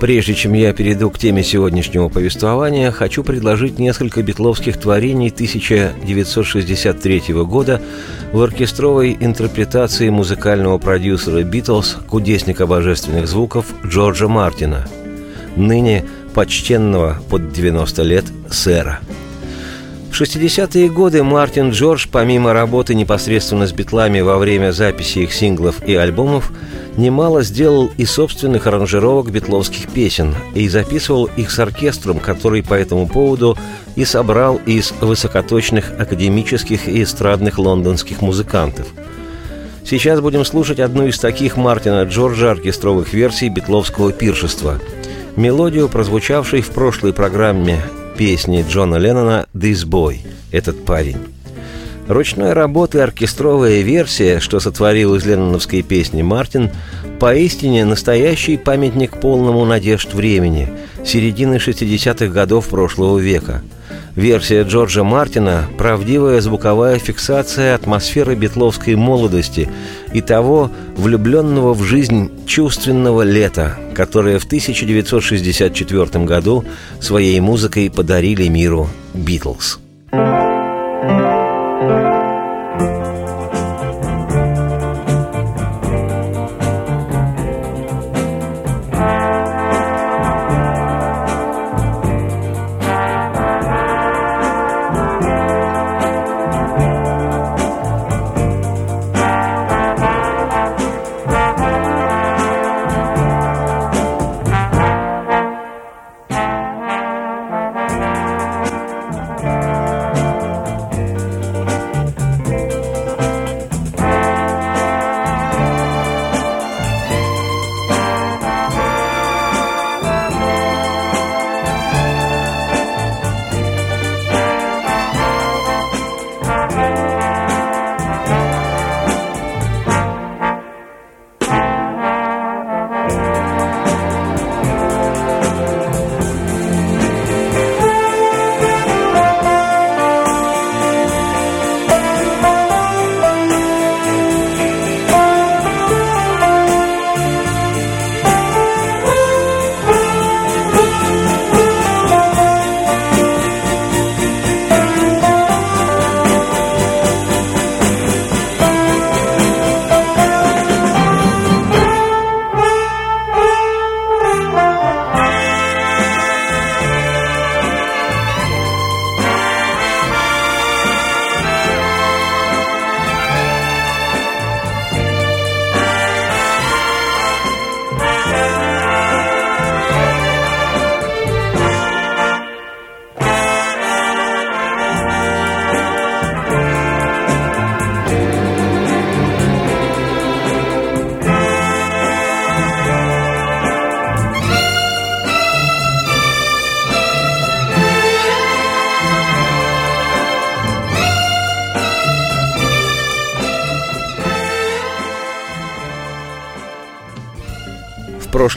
Прежде чем я перейду к теме сегодняшнего повествования, хочу предложить несколько битловских творений 1963 года в оркестровой интерпретации музыкального продюсера «Битлз», кудесника божественных звуков Джорджа Мартина, ныне почтенного под 90 лет сэра. В 60-е годы Мартин Джордж, помимо работы непосредственно с битлами во время записи их синглов и альбомов, немало сделал и собственных аранжировок битловских песен и записывал их с оркестром, который по этому поводу и собрал из высокоточных академических и эстрадных лондонских музыкантов. Сейчас будем слушать одну из таких Мартина Джорджа оркестровых версий битловского пиршества. Мелодию, прозвучавшей в прошлой программе песни Джона Леннона «This Boy» – «Этот парень». Ручной работы оркестровая версия, что сотворил из ленноновской песни Мартин, поистине настоящий памятник полному надежд времени, середины 60-х годов прошлого века. Версия Джорджа Мартина – правдивая звуковая фиксация атмосферы битловской молодости и того влюбленного в жизнь чувственного лета, которое в 1964 году своей музыкой подарили миру «Битлз».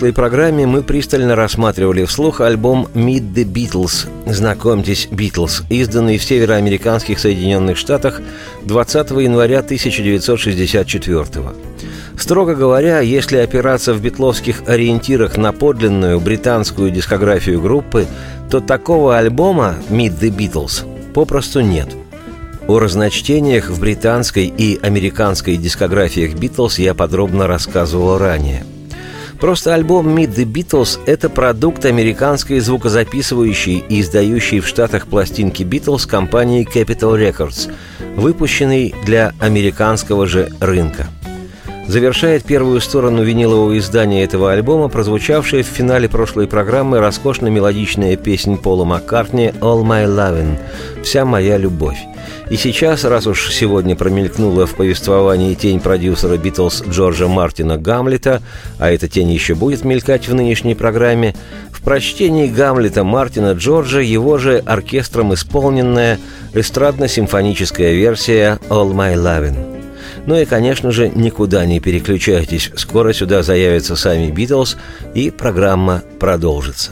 Прошлой программе мы пристально рассматривали вслух альбом «Meet the Beatles» «Знакомьтесь, Beatles», изданный в североамериканских Соединенных Штатах 20 января 1964 Строго говоря, если опираться в битловских ориентирах на подлинную британскую дискографию группы, то такого альбома «Meet the Beatles» попросту нет – о разночтениях в британской и американской дискографиях «Битлз» я подробно рассказывал ранее – Просто альбом Meet the Beatles – это продукт американской звукозаписывающей и издающей в Штатах пластинки Beatles компании Capitol Records, выпущенный для американского же рынка. Завершает первую сторону винилового издания этого альбома прозвучавшая в финале прошлой программы роскошно-мелодичная песня Пола Маккартни «All My Lovin' – «Вся моя любовь». И сейчас, раз уж сегодня промелькнула в повествовании тень продюсера Битлз Джорджа Мартина Гамлета, а эта тень еще будет мелькать в нынешней программе, в прочтении Гамлета Мартина Джорджа его же оркестром исполненная эстрадно-симфоническая версия «All My Lovin'». Ну и, конечно же, никуда не переключайтесь. Скоро сюда заявятся сами Битлз, и программа продолжится.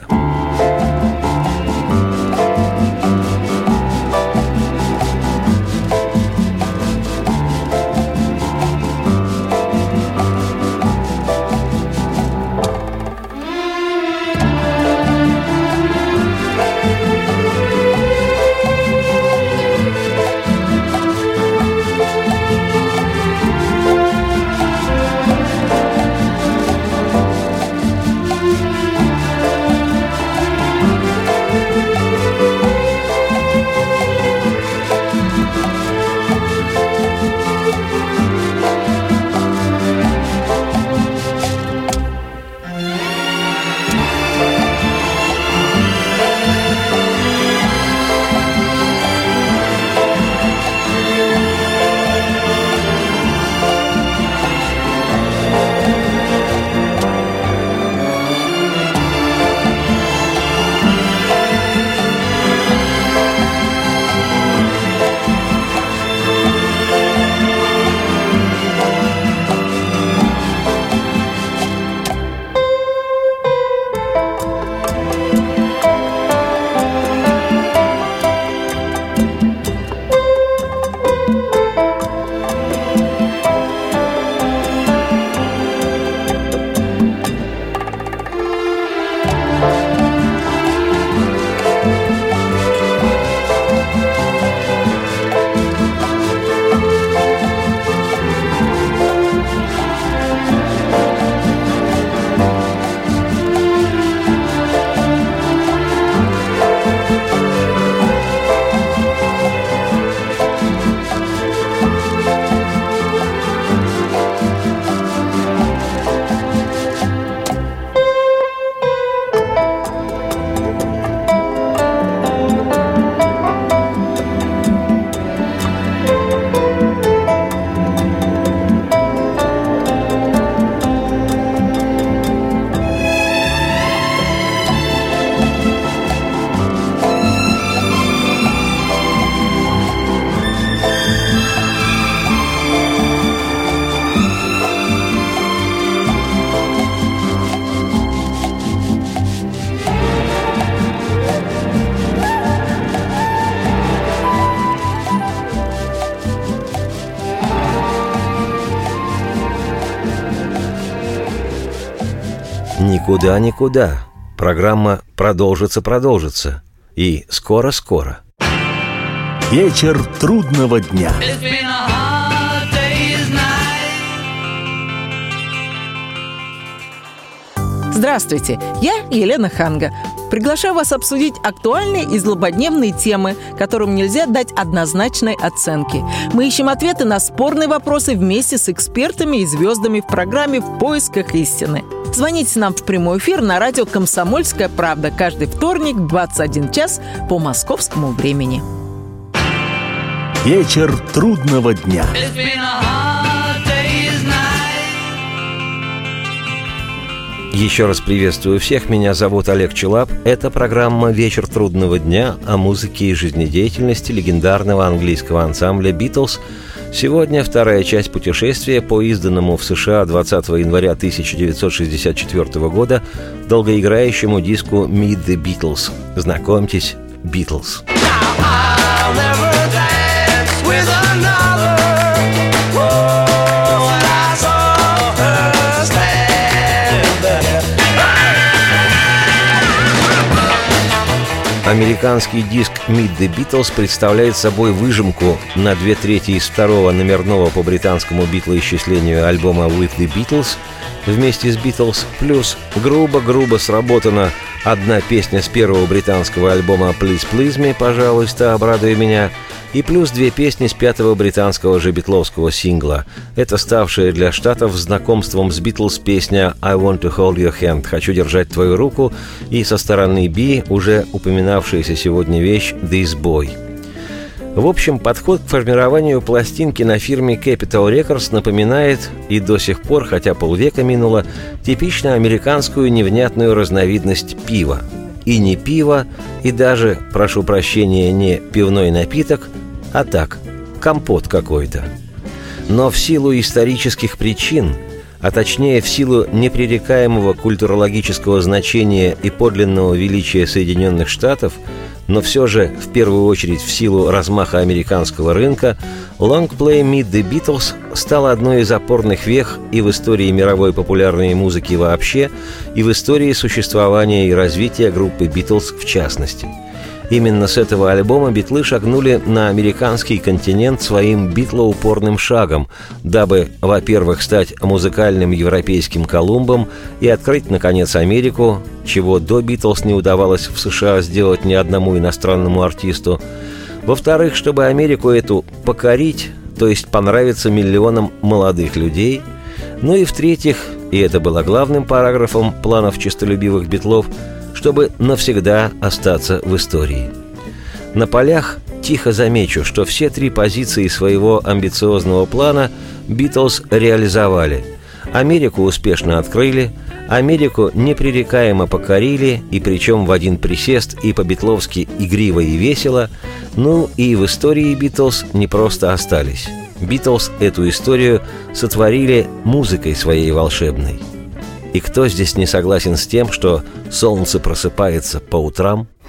Никуда-никуда. Программа продолжится, продолжится. И скоро-скоро. Вечер трудного дня. Здравствуйте, я Елена Ханга. Приглашаю вас обсудить актуальные и злободневные темы, которым нельзя дать однозначной оценки. Мы ищем ответы на спорные вопросы вместе с экспертами и звездами в программе «В поисках истины». Звоните нам в прямой эфир на радио «Комсомольская правда» каждый вторник в 21 час по московскому времени. Вечер трудного дня. Еще раз приветствую всех. Меня зовут Олег Челап. Это программа «Вечер трудного дня» о музыке и жизнедеятельности легендарного английского ансамбля «Битлз». Сегодня вторая часть путешествия по изданному в США 20 января 1964 года долгоиграющему диску «Meet the Beatles». Знакомьтесь, «Битлз». Американский диск Meet the Beatles представляет собой выжимку на две трети из второго номерного по британскому битлоисчислению альбома With the Beatles вместе с Beatles, плюс грубо-грубо сработана одна песня с первого британского альбома Please Please Me, пожалуйста, обрадуй меня, и плюс две песни с пятого британского же битловского сингла. Это ставшая для штатов знакомством с Битлз песня «I want to hold your hand» «Хочу держать твою руку» и со стороны Би уже упоминавшаяся сегодня вещь «This Boy». В общем, подход к формированию пластинки на фирме Capital Records напоминает, и до сих пор, хотя полвека минуло, типично американскую невнятную разновидность пива. И не пиво, и даже, прошу прощения, не пивной напиток – а так, компот какой-то. Но в силу исторических причин, а точнее в силу непререкаемого культурологического значения и подлинного величия Соединенных Штатов – но все же, в первую очередь в силу размаха американского рынка, Long Play Meet the Beatles стала одной из опорных вех и в истории мировой популярной музыки вообще, и в истории существования и развития группы Beatles в частности – Именно с этого альбома битлы шагнули на американский континент своим битлоупорным шагом, дабы, во-первых, стать музыкальным европейским Колумбом и открыть, наконец, Америку, чего до Битлз не удавалось в США сделать ни одному иностранному артисту. Во-вторых, чтобы Америку эту покорить, то есть понравиться миллионам молодых людей. Ну и в-третьих, и это было главным параграфом планов честолюбивых битлов – чтобы навсегда остаться в истории. На полях тихо замечу, что все три позиции своего амбициозного плана Битлз реализовали. Америку успешно открыли, Америку непререкаемо покорили, и причем в один присест и по-битловски игриво и весело, ну и в истории Битлз не просто остались. Битлз эту историю сотворили музыкой своей волшебной – и кто здесь не согласен с тем, что солнце просыпается по утрам –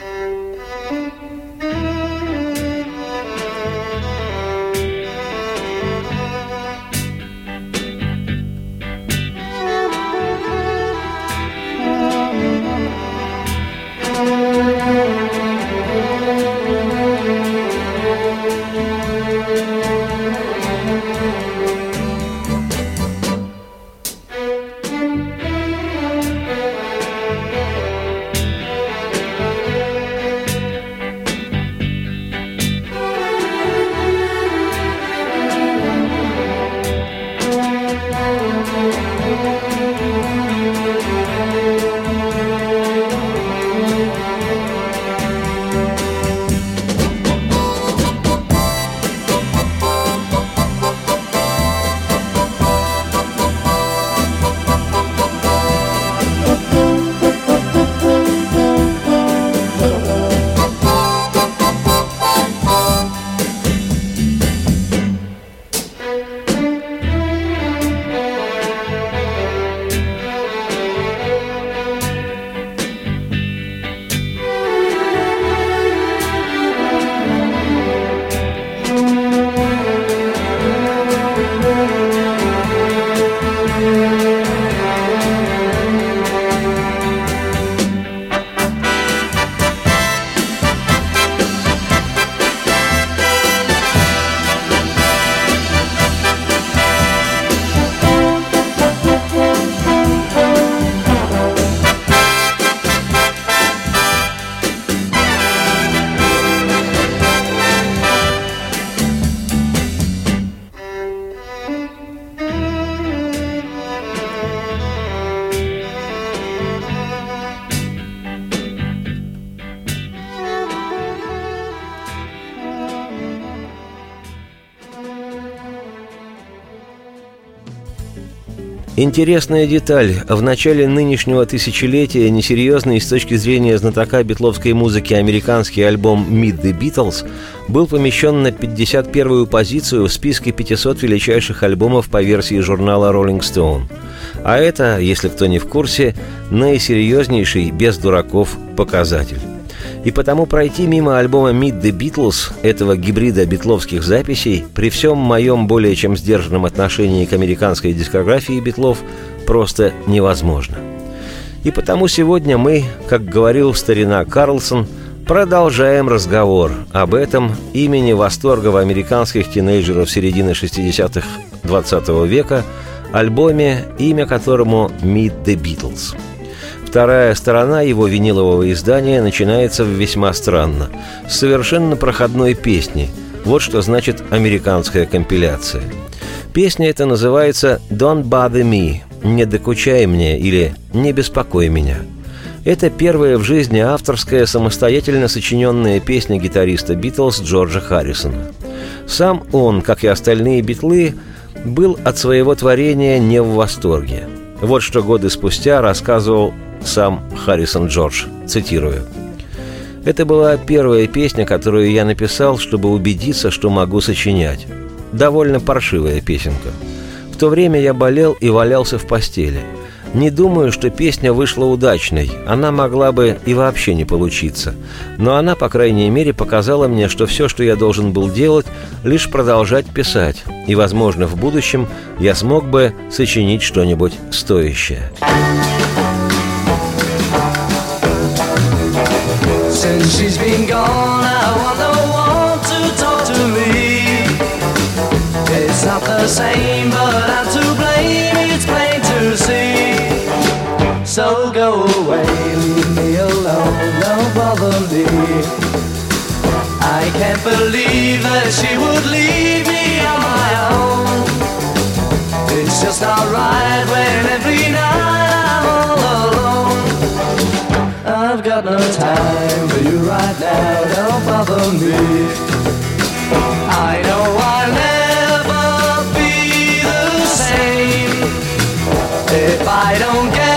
Интересная деталь. В начале нынешнего тысячелетия несерьезный с точки зрения знатока битловской музыки американский альбом «Meet the Beatles» был помещен на 51-ю позицию в списке 500 величайших альбомов по версии журнала Rolling Stone. А это, если кто не в курсе, наисерьезнейший, без дураков, показатель. И потому пройти мимо альбома Meet the Beatles, этого гибрида битловских записей, при всем моем более чем сдержанном отношении к американской дискографии битлов, просто невозможно. И потому сегодня мы, как говорил старина Карлсон, продолжаем разговор об этом имени восторга в американских тинейджеров середины 60-х 20 века, альбоме, имя которому «Meet the Beatles». Вторая сторона его винилового издания начинается весьма странно. С совершенно проходной песни. Вот что значит американская компиляция. Песня эта называется «Don't bother me» – «Не докучай мне» или «Не беспокой меня». Это первая в жизни авторская самостоятельно сочиненная песня гитариста Битлз Джорджа Харрисона. Сам он, как и остальные битлы, был от своего творения не в восторге. Вот что годы спустя рассказывал сам Харрисон Джордж, цитирую. «Это была первая песня, которую я написал, чтобы убедиться, что могу сочинять. довольно паршивая песенка. В то время я болел и валялся в постели. Не думаю, что песня вышла удачной, она могла бы и вообще не получиться. Но она, по крайней мере, показала мне, что все, что я должен был делать, лишь продолжать писать. И, возможно, в будущем я смог бы сочинить что-нибудь стоящее. Not the same, away, leave me alone, don't bother me. I can't believe that she would leave me on my own. It's just not right when every night I'm all alone. I've got no time for you right now, don't bother me. I know I'll never be the same if I don't get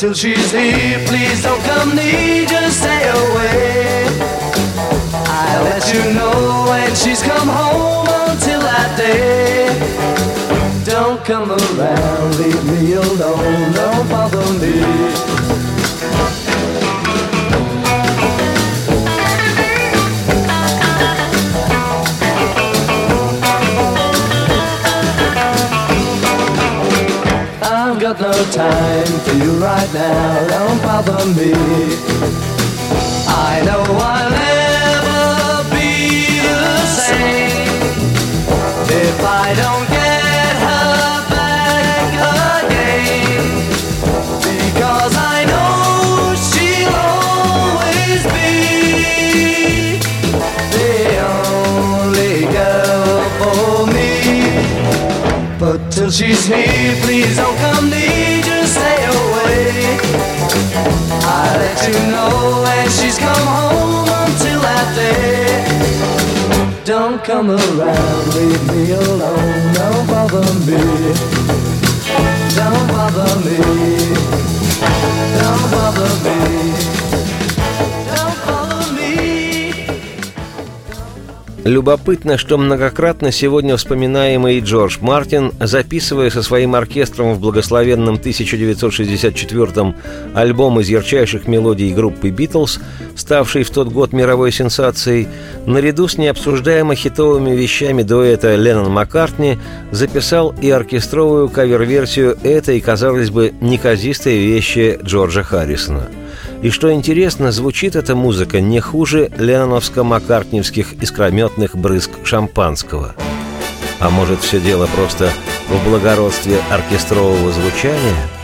till she's here, please don't come near, just stay away. I'll let you know when she's come home until that day. Don't come around, leave me alone, don't bother me. No time for you right now, don't bother me. I know I'll never be the same if I don't till she's here, please don't come near, just stay away. I'll let you know when she's come home until that day. Don't come around, leave me alone, don't bother me. Don't bother me. Don't bother me. Любопытно, что многократно сегодня вспоминаемый Джордж Мартин, записывая со своим оркестром в благословенном 1964-м альбом из ярчайших мелодий группы «Битлз», ставший в тот год мировой сенсацией, наряду с необсуждаемо хитовыми вещами дуэта Леннон Маккартни записал и оркестровую кавер-версию этой, казалось бы, неказистой вещи Джорджа Харрисона – и что интересно, звучит эта музыка не хуже ленноновско-маккартневских искрометных брызг шампанского. А может, все дело просто в благородстве оркестрового звучания –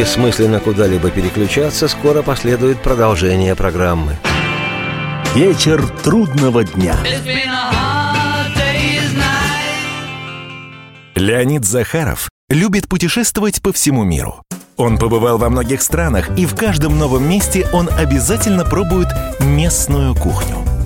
Бессмысленно куда-либо переключаться, скоро последует продолжение программы. Вечер трудного дня. Леонид Захаров любит путешествовать по всему миру. Он побывал во многих странах, и в каждом новом месте он обязательно пробует местную кухню.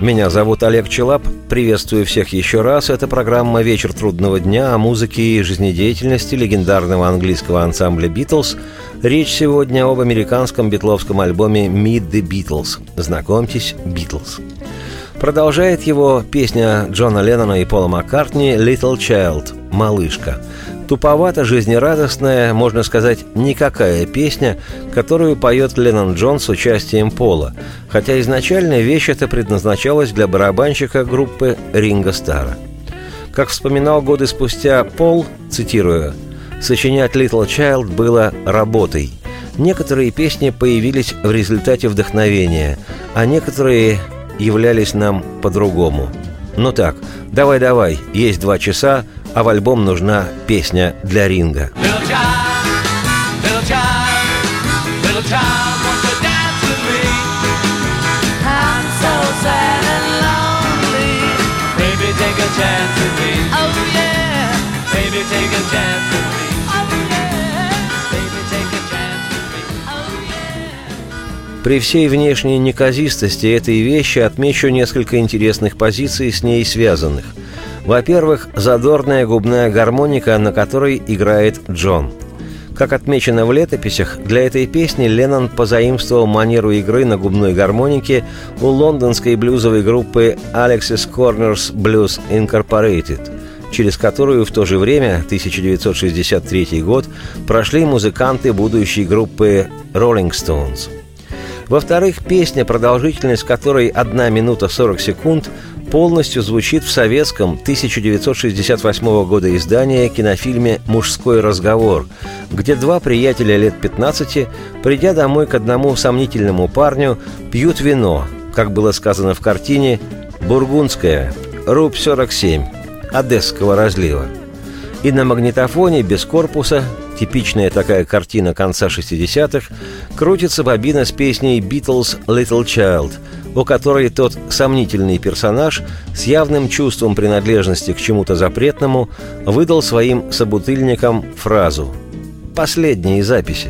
Меня зовут Олег Челап. Приветствую всех еще раз. Это программа «Вечер трудного дня» о музыке и жизнедеятельности легендарного английского ансамбля «Битлз». Речь сегодня об американском битловском альбоме «Meet the Beatles». Знакомьтесь, «Битлз». Продолжает его песня Джона Леннона и Пола Маккартни «Little Child» – «Малышка». Туповато жизнерадостная, можно сказать, никакая песня, которую поет Леннон Джон с участием Пола, хотя изначально вещь эта предназначалась для барабанщика группы Ринга Стара. Как вспоминал годы спустя Пол, цитирую, «Сочинять Little Child было работой. Некоторые песни появились в результате вдохновения, а некоторые являлись нам по-другому. Ну так, давай-давай, есть два часа, а в альбом нужна песня для ринга. При всей внешней неказистости этой вещи отмечу несколько интересных позиций с ней связанных – во-первых, задорная губная гармоника, на которой играет Джон. Как отмечено в летописях, для этой песни Леннон позаимствовал манеру игры на губной гармонике у лондонской блюзовой группы Alexis Corners Blues Incorporated, через которую в то же время, 1963 год, прошли музыканты будущей группы Rolling Stones. Во-вторых, песня, продолжительность которой 1 минута 40 секунд, полностью звучит в советском 1968 года издании кинофильме «Мужской разговор», где два приятеля лет 15, придя домой к одному сомнительному парню, пьют вино, как было сказано в картине «Бургундское, руб 47, Одесского разлива». И на магнитофоне без корпуса, типичная такая картина конца 60-х, крутится бобина с песней «Beatles Little Child», у которой тот сомнительный персонаж с явным чувством принадлежности к чему-то запретному выдал своим собутыльникам фразу «Последние записи».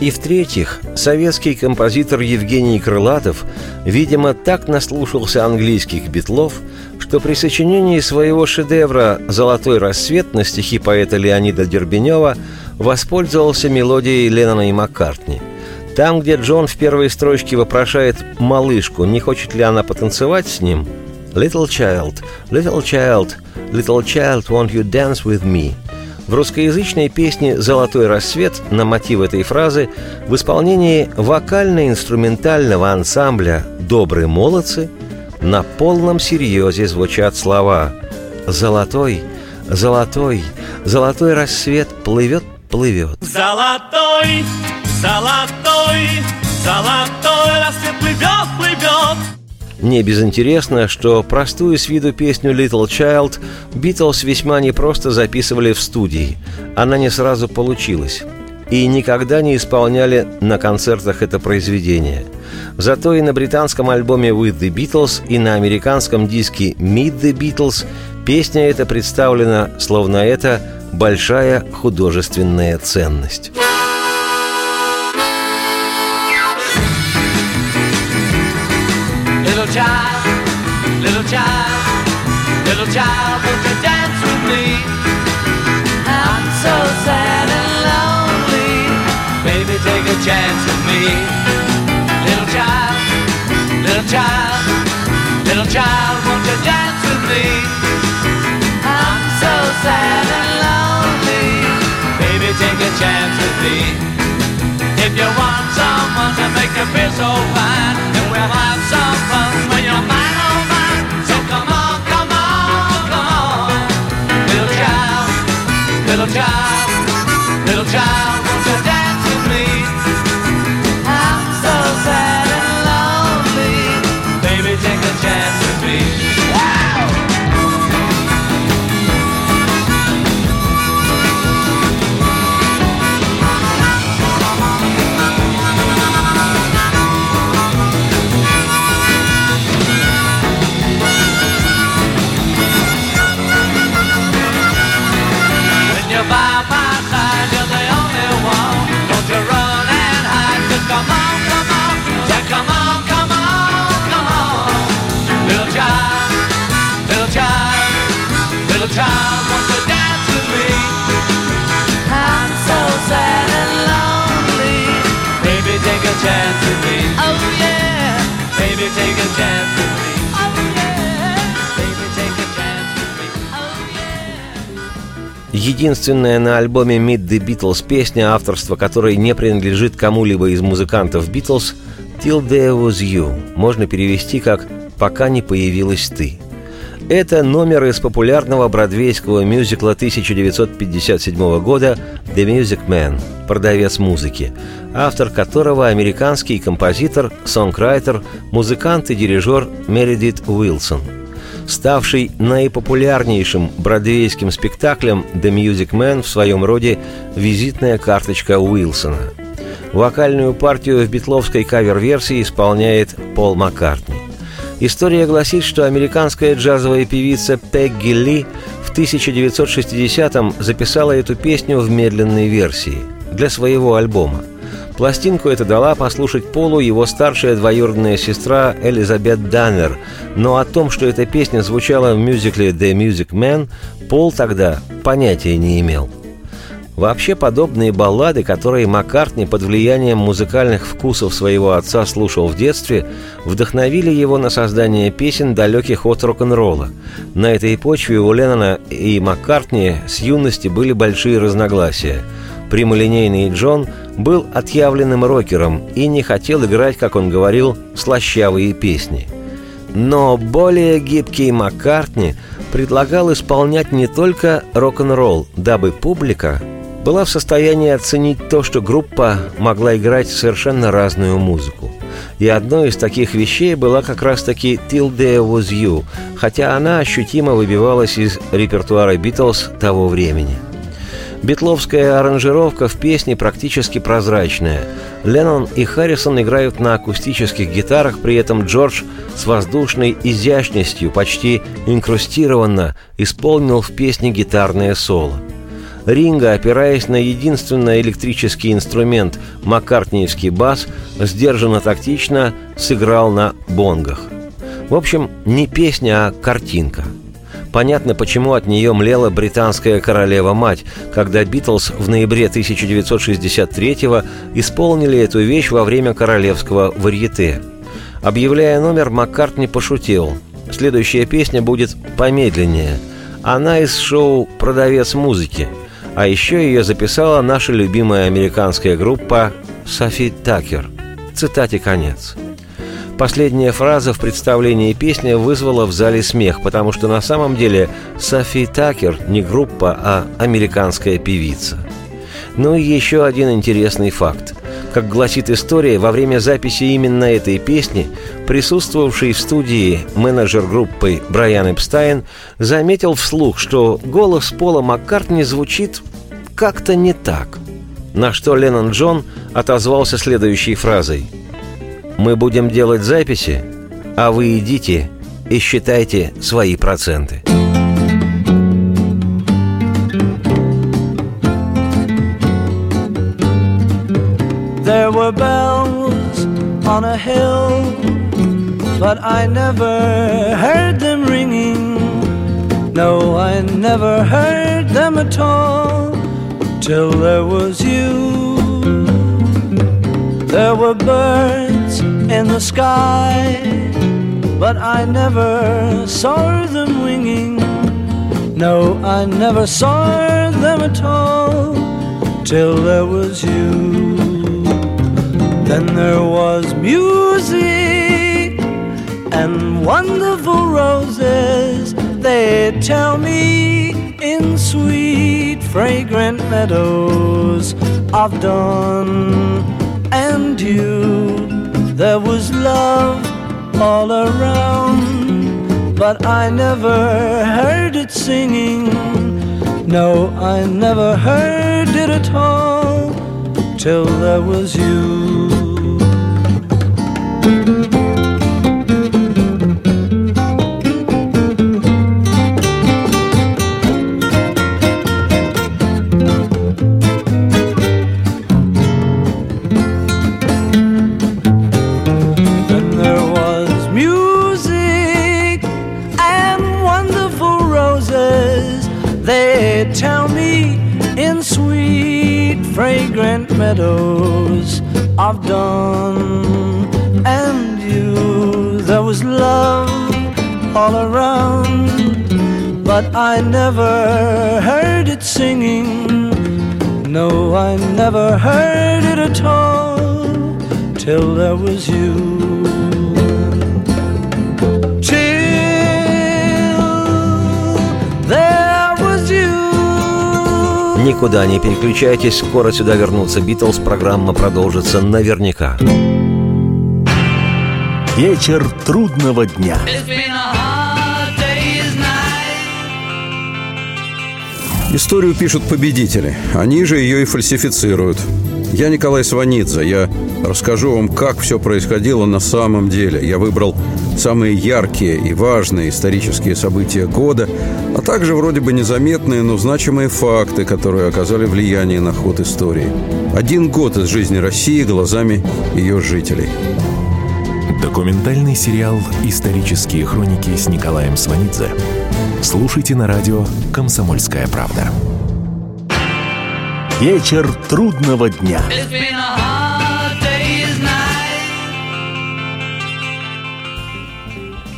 И в-третьих, советский композитор Евгений Крылатов, видимо, так наслушался английских битлов, что при сочинении своего шедевра «Золотой рассвет» на стихи поэта Леонида Дербенева воспользовался мелодией Леннона и Маккартни – там, где Джон в первой строчке вопрошает малышку, не хочет ли она потанцевать с ним, «Little child, little child, little child, won't you dance with me?» В русскоязычной песне «Золотой рассвет» на мотив этой фразы в исполнении вокально-инструментального ансамбля «Добрые молодцы» на полном серьезе звучат слова «Золотой, золотой, золотой рассвет плывет, плывет». Золотой Золотой, золотой рассвет плывет, плывет не безинтересно, что простую с виду песню «Little Child» Битлз весьма непросто записывали в студии. Она не сразу получилась. И никогда не исполняли на концертах это произведение. Зато и на британском альбоме «With the Beatles» и на американском диске «Meet the Beatles» песня эта представлена, словно это большая художественная ценность. child, little child, little child, chance with me. Little child, little child, little child, won't you dance with me? I'm so sad and lonely. Baby, take a chance with me. If you want someone to make you feel so fine, chance with me. Oh yeah, baby, take a chance with me. Oh yeah, baby, take a chance with me. Oh yeah. Единственная на альбоме Meet the Beatles песня, авторство которой не принадлежит кому-либо из музыкантов Beatles, «Till There Was You» можно перевести как «Пока не появилась ты». Это номер из популярного бродвейского мюзикла 1957 года «The Music Man» – «Продавец музыки», автор которого американский композитор, сонграйтер, музыкант и дирижер Мередит Уилсон – ставший наипопулярнейшим бродвейским спектаклем «The Music Man» в своем роде визитная карточка Уилсона. Вокальную партию в битловской кавер-версии исполняет Пол Маккартни. История гласит, что американская джазовая певица Пегги Ли в 1960-м записала эту песню в медленной версии для своего альбома. Пластинку это дала послушать Полу его старшая двоюродная сестра Элизабет Даннер, но о том, что эта песня звучала в мюзикле «The Music Man», Пол тогда понятия не имел – Вообще подобные баллады, которые Маккартни под влиянием музыкальных вкусов своего отца слушал в детстве, вдохновили его на создание песен, далеких от рок-н-ролла. На этой почве у Леннона и Маккартни с юности были большие разногласия. Прямолинейный Джон был отъявленным рокером и не хотел играть, как он говорил, слащавые песни. Но более гибкий Маккартни предлагал исполнять не только рок-н-ролл, дабы публика была в состоянии оценить то, что группа могла играть совершенно разную музыку. И одной из таких вещей была как раз-таки «Till There Was You», хотя она ощутимо выбивалась из репертуара «Битлз» того времени. Битловская аранжировка в песне практически прозрачная. Леннон и Харрисон играют на акустических гитарах, при этом Джордж с воздушной изящностью, почти инкрустированно, исполнил в песне гитарное соло – Ринга, опираясь на единственный электрический инструмент – маккартниевский бас, сдержанно тактично сыграл на бонгах. В общем, не песня, а картинка. Понятно, почему от нее млела британская королева-мать, когда Битлз в ноябре 1963-го исполнили эту вещь во время королевского варьете. Объявляя номер, Маккартни пошутил. Следующая песня будет помедленнее. Она из шоу «Продавец музыки», а еще ее записала наша любимая американская группа «Софи Такер». Цитате конец. Последняя фраза в представлении песни вызвала в зале смех, потому что на самом деле Софи Такер не группа, а американская певица. Ну и еще один интересный факт. Как гласит история, во время записи именно этой песни присутствовавший в студии менеджер группы Брайан Эпстайн заметил вслух, что голос Пола Маккартни звучит как-то не так. На что Леннон Джон отозвался следующей фразой. «Мы будем делать записи, а вы идите и считайте свои проценты». There were bells on a hill, but I never heard them ringing. No, I never heard them at all till there was you. There were birds in the sky, but I never saw them winging. No, I never saw them at all till there was you. Then there was music and wonderful roses. They tell me in sweet, fragrant meadows of dawn and dew. There was love all around, but I never heard it singing. No, I never heard it at all till there was you. I've done. And you, there was love all around, but I never heard it singing. No, I never heard it at all till there was you. Никуда не переключайтесь, скоро сюда вернутся Битлз, программа продолжится наверняка. Вечер трудного дня. Историю пишут победители. Они же ее и фальсифицируют. Я Николай Сванидзе. Я расскажу вам, как все происходило на самом деле. Я выбрал самые яркие и важные исторические события года, а также вроде бы незаметные, но значимые факты, которые оказали влияние на ход истории. Один год из жизни России глазами ее жителей. Документальный сериал «Исторические хроники» с Николаем Сванидзе. Слушайте на радио «Комсомольская правда». Вечер трудного дня.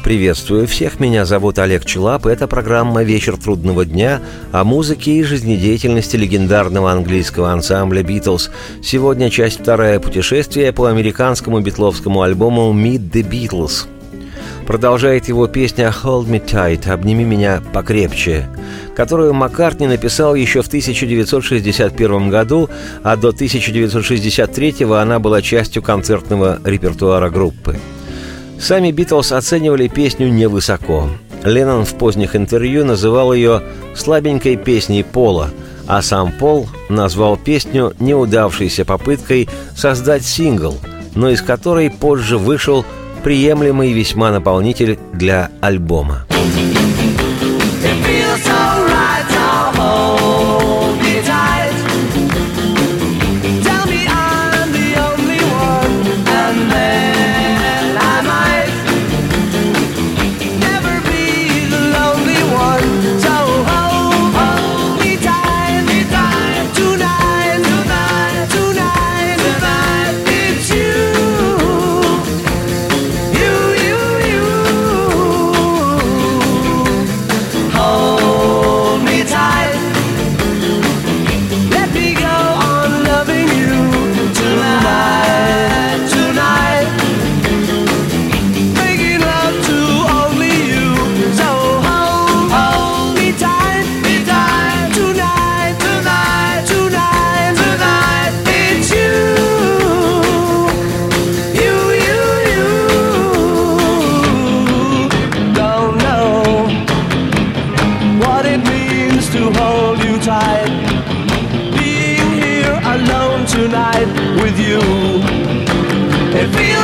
Приветствую всех, меня зовут Олег Челап, это программа «Вечер трудного дня» о музыке и жизнедеятельности легендарного английского ансамбля «Битлз». Сегодня часть вторая путешествия по американскому битловскому альбому «Meet the Beatles». Продолжает его песня «Hold Me Tight» «Обними меня покрепче», которую Маккартни написал еще в 1961 году, а до 1963 она была частью концертного репертуара группы. Сами Битлз оценивали песню невысоко. Леннон в поздних интервью называл ее «слабенькой песней Пола», а сам Пол назвал песню неудавшейся попыткой создать сингл, но из которой позже вышел приемлемый весьма наполнитель для альбома. It feels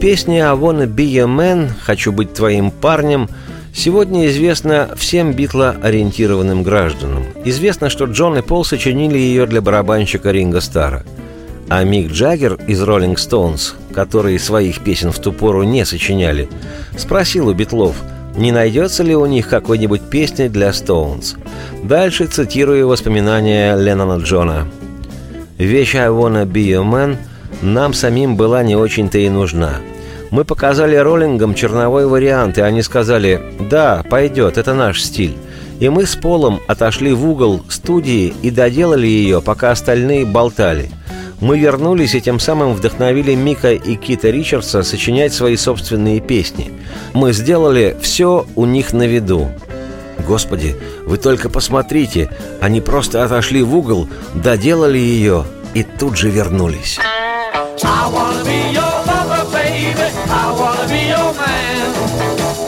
песне «I wanna be a man» «Хочу быть твоим парнем» сегодня известно всем битло-ориентированным гражданам. Известно, что Джон и Пол сочинили ее для барабанщика Ринга Стара. А Мик Джаггер из Rolling Stones, которые своих песен в ту пору не сочиняли, спросил у битлов, не найдется ли у них какой-нибудь песни для Stones. Дальше цитирую воспоминания Леннона Джона. «Вещь «I wanna be a man» нам самим была не очень-то и нужна. Мы показали роллингам черновой вариант, и они сказали «Да, пойдет, это наш стиль». И мы с Полом отошли в угол студии и доделали ее, пока остальные болтали. Мы вернулись и тем самым вдохновили Мика и Кита Ричардса сочинять свои собственные песни. Мы сделали все у них на виду. Господи, вы только посмотрите, они просто отошли в угол, доделали ее и тут же вернулись. I wanna be your lover, baby. I wanna be your man.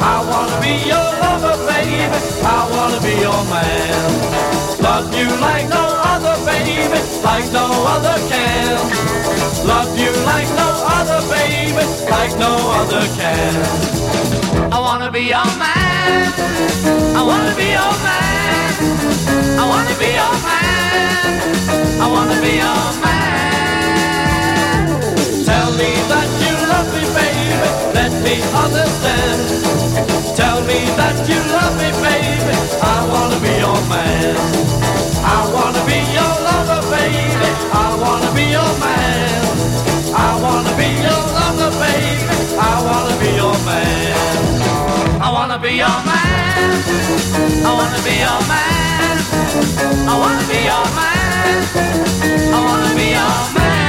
I wanna be your lover, baby. I wanna be your man. Love you like no other, baby, like no other can. Love you like no other, baby, like no other can. I wanna be your man. I wanna be your man. Wanna be your man. I wanna be your man. I wanna be your man. I wanna be your man.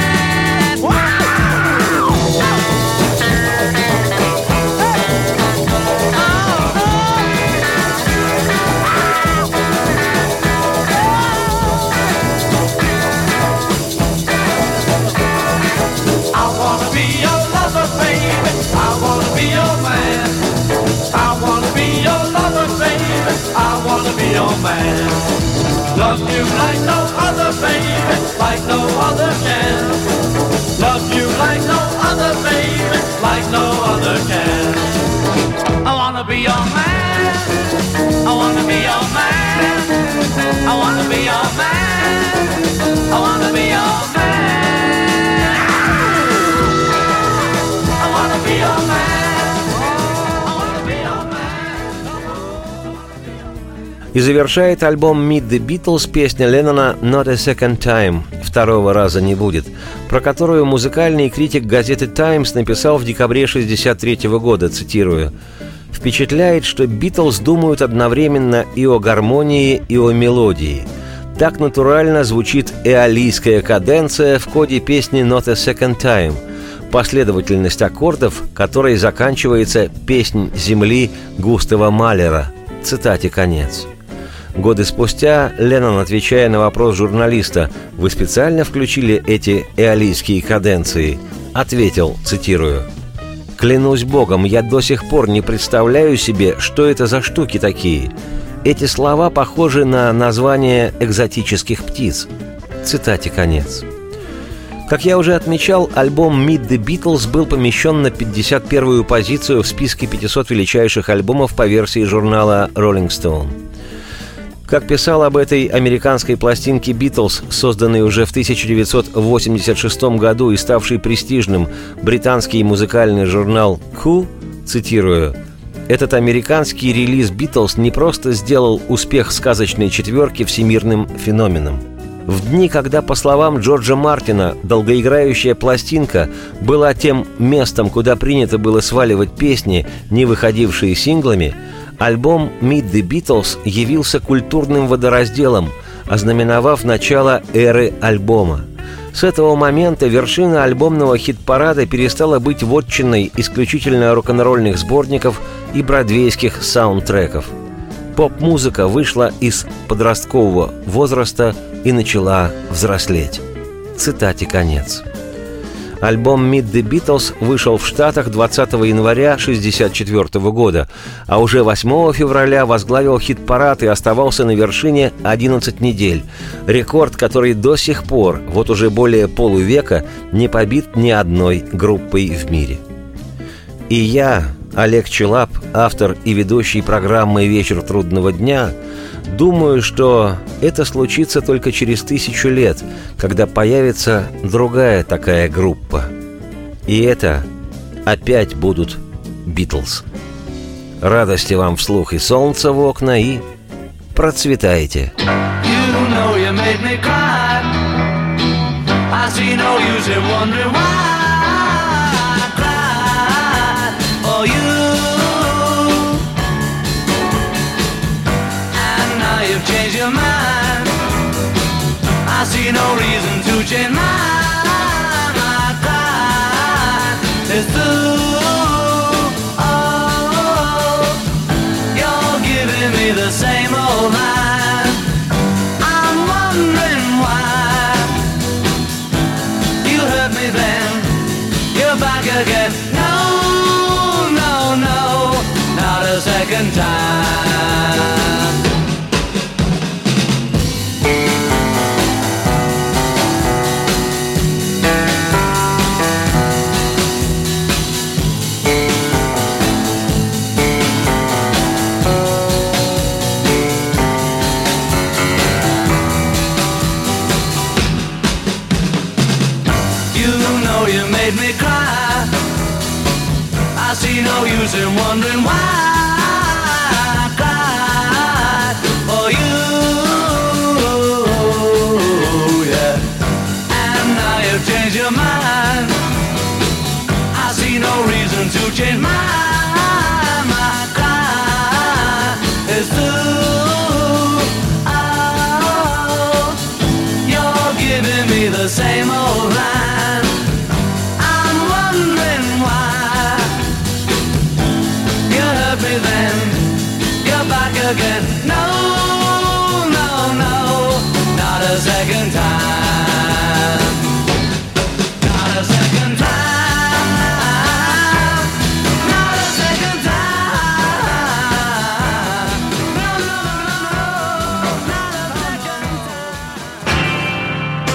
Your man. Love you like no other, baby, like no other can. Love you like no other, baby, like no other can. I wanna be your man. I wanna be your man. I wanna be your man. I wanna be your man. И завершает альбом Meet the Beatles песня Леннона «Not a Second Time» «Второго раза не будет», про которую музыкальный критик газеты «Таймс» написал в декабре 1963 года, цитирую, «Впечатляет, что Битлз думают одновременно и о гармонии, и о мелодии. Так натурально звучит эолийская каденция в коде песни «Not a Second Time», последовательность аккордов, которой заканчивается «Песнь земли» Густава Малера. Цитате конец. Годы спустя Леннон, отвечая на вопрос журналиста «Вы специально включили эти эолийские каденции?» ответил, цитирую, «Клянусь Богом, я до сих пор не представляю себе, что это за штуки такие. Эти слова похожи на название экзотических птиц». Цитате конец. Как я уже отмечал, альбом Meet the Beatles был помещен на 51-ю позицию в списке 500 величайших альбомов по версии журнала Rolling Stone. Как писал об этой американской пластинке «Битлз», созданной уже в 1986 году и ставший престижным британский музыкальный журнал «Cool», цитирую, «Этот американский релиз «Битлз» не просто сделал успех сказочной четверки всемирным феноменом. В дни, когда, по словам Джорджа Мартина, долгоиграющая пластинка была тем местом, куда принято было сваливать песни, не выходившие синглами, альбом «Meet the Beatles» явился культурным водоразделом, ознаменовав начало эры альбома. С этого момента вершина альбомного хит-парада перестала быть вотчиной исключительно рок-н-ролльных сборников и бродвейских саундтреков. Поп-музыка вышла из подросткового возраста и начала взрослеть. Цитате конец. Альбом Meet the Beatles вышел в Штатах 20 января 1964 года, а уже 8 февраля возглавил хит-парад и оставался на вершине 11 недель. Рекорд, который до сих пор, вот уже более полувека, не побит ни одной группой в мире. И я, Олег Челап, автор и ведущий программы «Вечер трудного дня», думаю, что это случится только через тысячу лет, когда появится другая такая группа. И это опять будут «Битлз». Радости вам вслух и солнца в окна, и процветайте! You know you made me cry. I see no use in wondering why ludzie na tak Te oh, You're giving me the same old line I'm wondering why. You hurt me then. You're back again. No, no, no. Not a second time. huge in my